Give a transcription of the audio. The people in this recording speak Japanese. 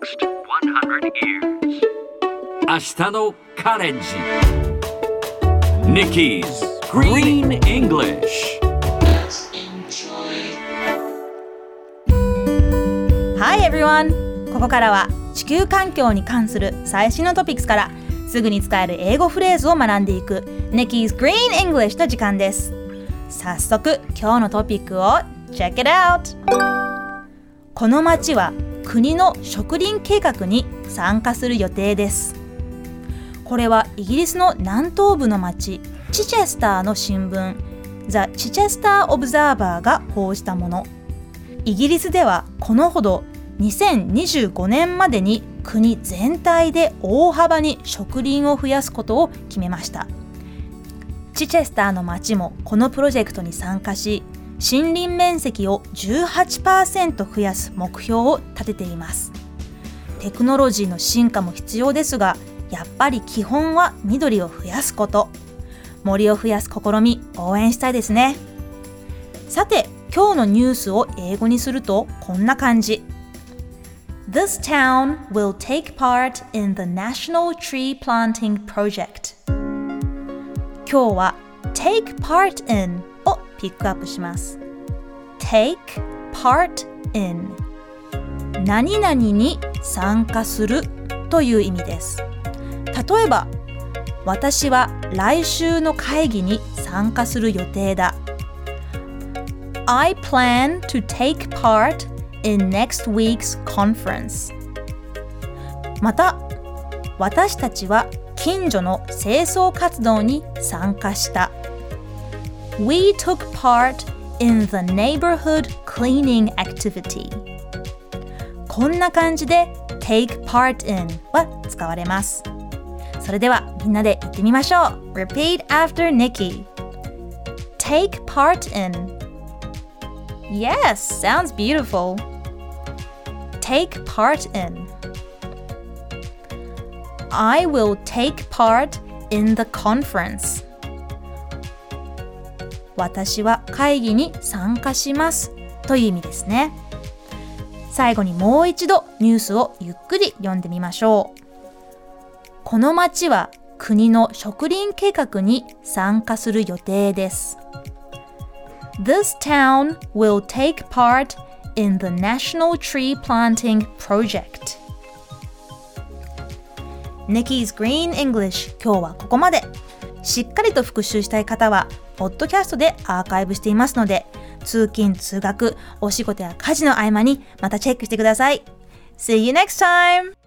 next 100 years. 明日のカレンジ Nikki's Green English Hi everyone! ここからは地球環境に関する最新のトピックスからすぐに使える英語フレーズを学んでいく Nikki's Green English の時間です早速今日のトピックを Check it out! この町は国の植林計画に参加する予定です。これはイギリスの南東部の町チチェスターの新聞 The Chichester Observer が報じたもの。イギリスではこのほど2025年までに国全体で大幅に植林を増やすことを決めました。チチェスターの町もこのプロジェクトに参加し森林面積を18%増やす目標を立てています。テクノロジーの進化も必要ですがやっぱり基本は緑を増やすこと。森を増やす試み応援したいですね。さて今日のニュースを英語にするとこんな感じ。This town will take part in the National Tree Planting Project. 今日は take part in ピックアップします。Take part in 何々に参加するという意味です。例えば私は来週の会議に参加する予定だ。I plan to take part in next week's conference. また私たちは近所の清掃活動に参加した。We took part in the neighborhood cleaning activity こんな感じで take part in は使われますそれではみんなで言ってみましょう Repeat after Nikki Take part in Yes, sounds beautiful Take part in I will take part in the conference 私は会議に参加しますという意味ですね最後にもう一度ニュースをゆっくり読んでみましょうこの町は国の植林計画に参加する予定です This town will take part in the National Tree Planting Project Nikki's Green English 今日はここまでしっかりと復習したい方はポッドキャストでアーカイブしていますので通勤通学お仕事や家事の合間にまたチェックしてください See you next time!